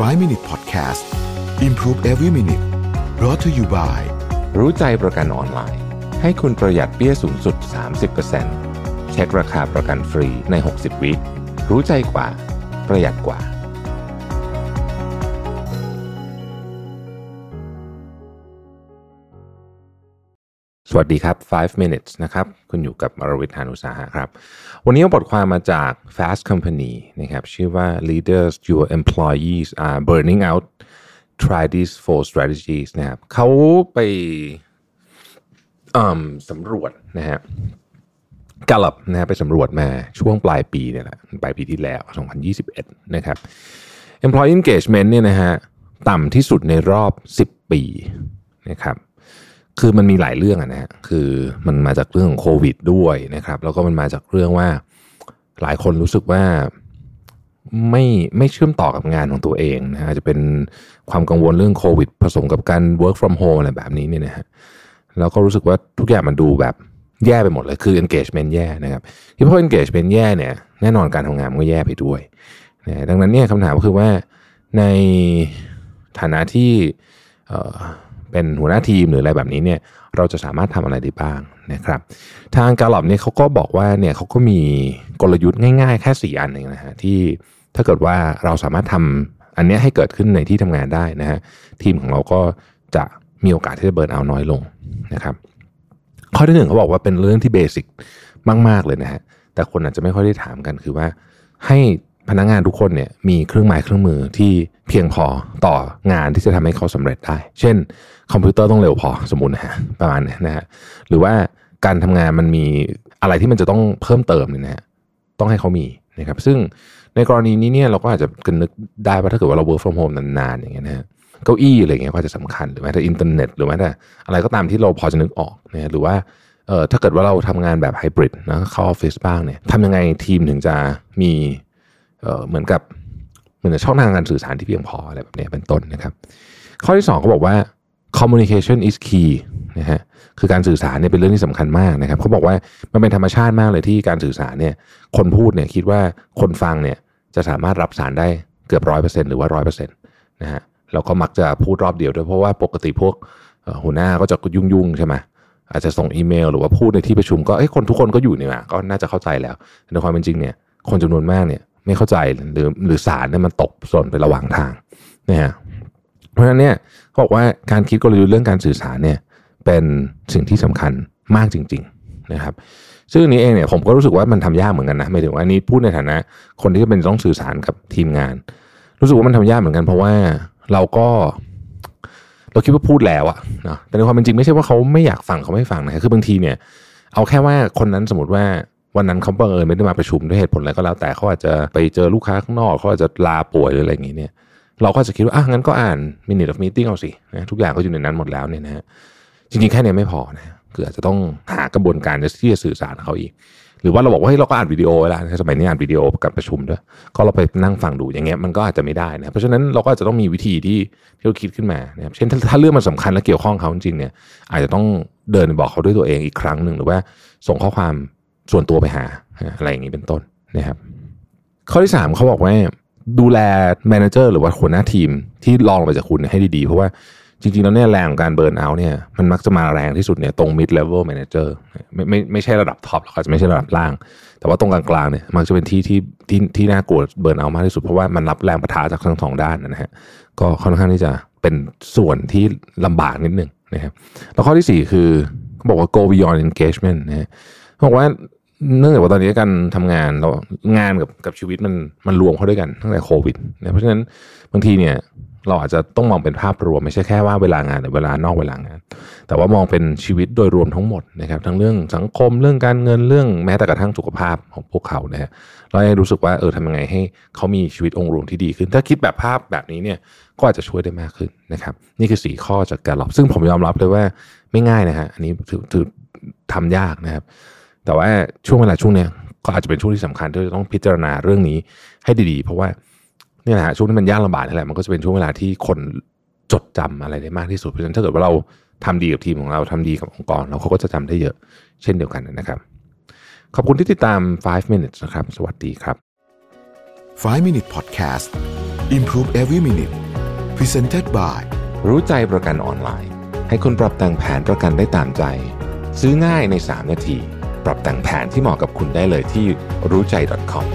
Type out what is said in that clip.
5 Minute Podcast Improve Every Minute brought to you by รู้ใจประกันออนไลน์ ให้คุณประหยัดเปี้ยสูงสุด 30%เช็คราคาประกันฟรีใน 60 วิรู้ใจกว่า ประหยัดกว่า สวัสดีครับ 5 minutes นะครับ คุณอยู่กับมรวิทยานุสาหะครับ วันนี้เอาบทความมาจาก Fast Company นะครับ ชื่อว่า leaders your employees are burning out try these four strategies นะครับเขาไปอืมสำรวจนะฮะกลับนะฮะไปสำรวจมาช่วงปลายปีเนี่ยแหละปลายปีที่แล้ว 2021 นะครับ employee engagement เนี่ยนะฮะต่ำที่สุดในรอบ 10 ปีนะครับ คือมันมีหลายเรื่องอะนะฮะคือมันมาจากเรื่องของโควิดด้วยนะครับ แล้วก็มันมาจากเรื่องว่าหลายคนรู้สึกว่าไม่ไม่เชื่อมต่อกับงานของตัวเองนะฮะจจะเป็นความกังวลเรื่องโควิด ผสมกับการ work from home อะไรแบบนี้เนี่ยนะฮะแล้วก็รู้สึกว่าทุกอย่างมันดูแบบแย่ไปหมดเลยคือ engagement แย่นะครับที่พอ engagement แย่เนี่ยแน่นอนการทำงานมันก็แย่ไปด้วยนะดังนั้นเนี่ยคำถามก็คือว่าในฐานะที่ เป็นหัวหน้าทีมหรืออะไรแบบนี้เนี่ยเราจะสามารถทำอะไรได้บ้างนะครับ ทางกาลอบเนี่ยเขาก็บอกว่าเนี่ยเขาก็มีกลยุทธ์ง่ายๆ แค่ 4 อันเองนะฮะที่ถ้าเกิดว่าเราสามารถทำอันนี้ให้เกิดขึ้นในที่ทำงานได้นะฮะทีมของเราก็จะมีโอกาสที่จะเบิร์นเอาน้อยลงนะครับข้อที่หนึ่งเขาบอกว่าเป็นเรื่องที่เบสิกมาก ๆ เลยนะฮะแต่คนอาจจะไม่ค่อยได้ถามกันคือว่าให้ พนักงานทุกคนเนี่ยมีเครื่องไม้เครื่องมือที่เพียงพอต่องานที่จะทำให้เขาสำเร็จได้ เช่น คอมพิวเตอร์ต้องเร็วพอสมมุตินะฮะประมาณนี้นะฮะหรือว่าการทำงานมันมีอะไรที่มันจะต้องเพิ่มเติมเนี่ยนะฮะต้องให้เขามีนะครับซึ่งในกรณีนี้เนี่ยเราก็อาจจะกันนึกได้ว่าถ้าเกิดว่าเรา work from home นานๆอย่างเงี้ยนะฮะเก้าอี้อะไรเงี้ยก็จะสำคัญหรือแม้แต่อินเทอร์เน็ตหรือแม้แต่อะไรก็ตามที่เราพอจะนึกออกนะหรือว่าเอ่อถ้าเกิดว่าเราทำงานแบบไฮบริดนะเข้าออฟฟิศบ้างเนี่ยทำยังไงทีมถึงจะมี เหมือนกับเหมือนช่องทางการสื่อสารที่เพียงพออะไรแบบนี้เป็นต้นนะครับ ข้อที่สองเขาบอกว่า communication is key นะฮะคือการสื่อสารเนี่ยเป็นเรื่องที่สำคัญมากนะครับเขาบอกว่ามันเป็นธรรมชาติมากเลยที่การสื่อสารเนี่ยคนพูดเนี่ยคิดว่าคนฟังเนี่ยจะสามารถรับสารได้เกือบร้อยเปอร์เซ็นต์หรือว่าร้อยเปอร์เซ็นต์นะฮะแล้วก็มักจะพูดรอบเดียวด้วยเพราะว่าปกติพวกหัวหน้าก็จะยุ่งๆใช่ไหมอาจจะส่งอีเมล หรือว่าพูดในที่ประชุมก็เอ้คนทุกคนก็อยู่นี่มาก็น่าจะเข้าใจแล้วแต่ในความเป็นจริงเนี่ยคนจำนวนมากเนี่ย ไม่เข้าใจหรือหรือสารเนี่ยมันตกส่วนไประหว่างทางนะฮะเพราะฉะนั้นเนี่ยเขาบอกว่าการคิดกลยุทธ์เรื่องการสื่อสารเนี่ยเป็นสิ่งที่สำคัญมากจริง ๆนะครับซึ่งอันนี้เองเนี่ยผมก็รู้สึกว่ามันทำยากเหมือนกันนะไม่ถึงว่าอันนี้พูดในฐานะ คนที่จะเป็นต้องสื่อสารกับทีมงาน รู้สึกว่ามันทำยากเหมือนกัน เพราะว่าเราก็เราคิดว่าพูดแล้วอะนะแต่ในความเป็นจริงไม่ใช่ว่าเขาไม่อยากฟังเขาไม่ฟังนะคือบางทีเนี่ย เอาแค่ว่าคนนั้นสมมติว่า วันนั้นเขาบังเอิญไม่ได้มาประชุมด้วยเหตุผลอะไรก็แล้ว แต่เขาอาจจะไปเจอลูกค้าข้างนอกเขาอาจจะลาป่วยหรืออะไรอย่างงี้เนี่ย เราก็จะคิดว่าอะงั้นก็อ่าน minute of meeting เอาสินะทุกอย่างก็อยู่ในนั้นหมดแล้วเนี่ยนะฮะจริงๆแค่เนี้ยไม่พอนะคืออาจจะต้องหากระบวนการที่จะสื่อสารเขาอีก หรือว่าเราบอกว่าเฮ้ยเราก็อ่านวิดีโอไว้แล้วนะสมัยนี้อ่านวิดีโอการประชุมด้วยก็เราไปนั่งฟังดูอย่างเงี้ยมันก็อาจจะไม่ได้นะเพราะฉะนั้นเราก็อาจจะต้องมีวิธีที่ที่เราคิดขึ้นมานะเช่นถ้าถ้าเรื่องมันสำคัญและเกี่ยวข้องเขาจริงๆเนี่ยอาจจะต้องเดินบอกเขาด้วยตัวเองอีกครั้งหนึ่งหรือว่าส่งข้อความ ส่วนตัวไปหาอะไรอย่างนี้เป็นต้นนะครับ ข้อที่สามเขาบอกว่าดูแล manager หรือว่าหัวหน้าทีมที่รองลงมาจากคุณให้ดีๆ เพราะว่าจริงๆ แล้วเนี่ยแรงของการ burnout เนี่ยมันมักจะมาแรงที่สุดเนี่ยตรง mid level manager ไม่ไม่ไม่ใช่ระดับ top หรอกอาจจะไม่ใช่ระดับล่าง แต่ว่าตรงกลางๆเนี่ยมักจะเป็นที่ที่ที่ที่น่ากลัวเบิร์นเอามากที่สุดเพราะว่ามันรับแรงประทะจากทั้งสองด้านนะฮะก็ค่อนข้างที่จะเป็นส่วนที่ลำบากนิดนึงนะครับแล้วข้อที่สี่คือเขาบอกว่า go beyond engagement นะฮะ บอกว่าเนื่องจากว่าตอนนี้การทำงานเรางานกับกับชีวิตมันมันรวมเข้าด้วยกันตั้งแต่โควิดนะเพราะฉะนั้นบางทีเนี่ยเราอาจจะต้องมองเป็นภาพรวมไม่ใช่แค่ว่าเวลางานหรือเวลานอกเวลางาน แต่ว่ามองเป็นชีวิตโดยรวมทั้งหมดนะครับทั้งเรื่องสังคมเรื่องการเงินเรื่องแม้แต่กระทั่งสุขภาพของพวกเขานะฮะเราให้รู้สึกว่าเออทำยังไงให้เขามีชีวิตองค์รวมที่ดีขึ้น ถ้าคิดแบบภาพแบบนี้เนี่ยก็อาจจะช่วยได้มากขึ้นนะครับนี่คือสี่ข้อจากการหลอบซึ่งผมยอมรับเลยว่าไม่ง่ายนะฮะอันนี้ถือถือทำยากนะครับ แต่ว่าช่วงเวลาช่วงเนี้ยก็อาจจะเป็นช่วงที่สำคัญที่จะต้องพิจารณาเรื่องนี้ให้ดีๆ เพราะว่าเนี่ยนะฮะช่วงที่มันยากลำบากนี่แหละมันก็จะเป็นช่วงเวลาที่คนจดจำอะไรได้มากที่สุดเพราะฉะนั้นถ้าเกิดว่าเราทำดีกับทีมของเราทำดีกับองค์กรเราเขาก็จะจำได้เยอะเช่นเดียวกันนะครับ ขอบคุณที่ติดตาม 5 minutes นะครับ สวัสดีครับ 5 Minute Podcast Improve Every Minute Presented by รู้ใจประกันออนไลน์ ให้คุณปรับแต่งแผนประกันได้ตามใจ ซื้อง่ายใน 3 นาที ปรับแต่งแผนที่เหมาะกับคุณได้เลยที่รู้ใจ .com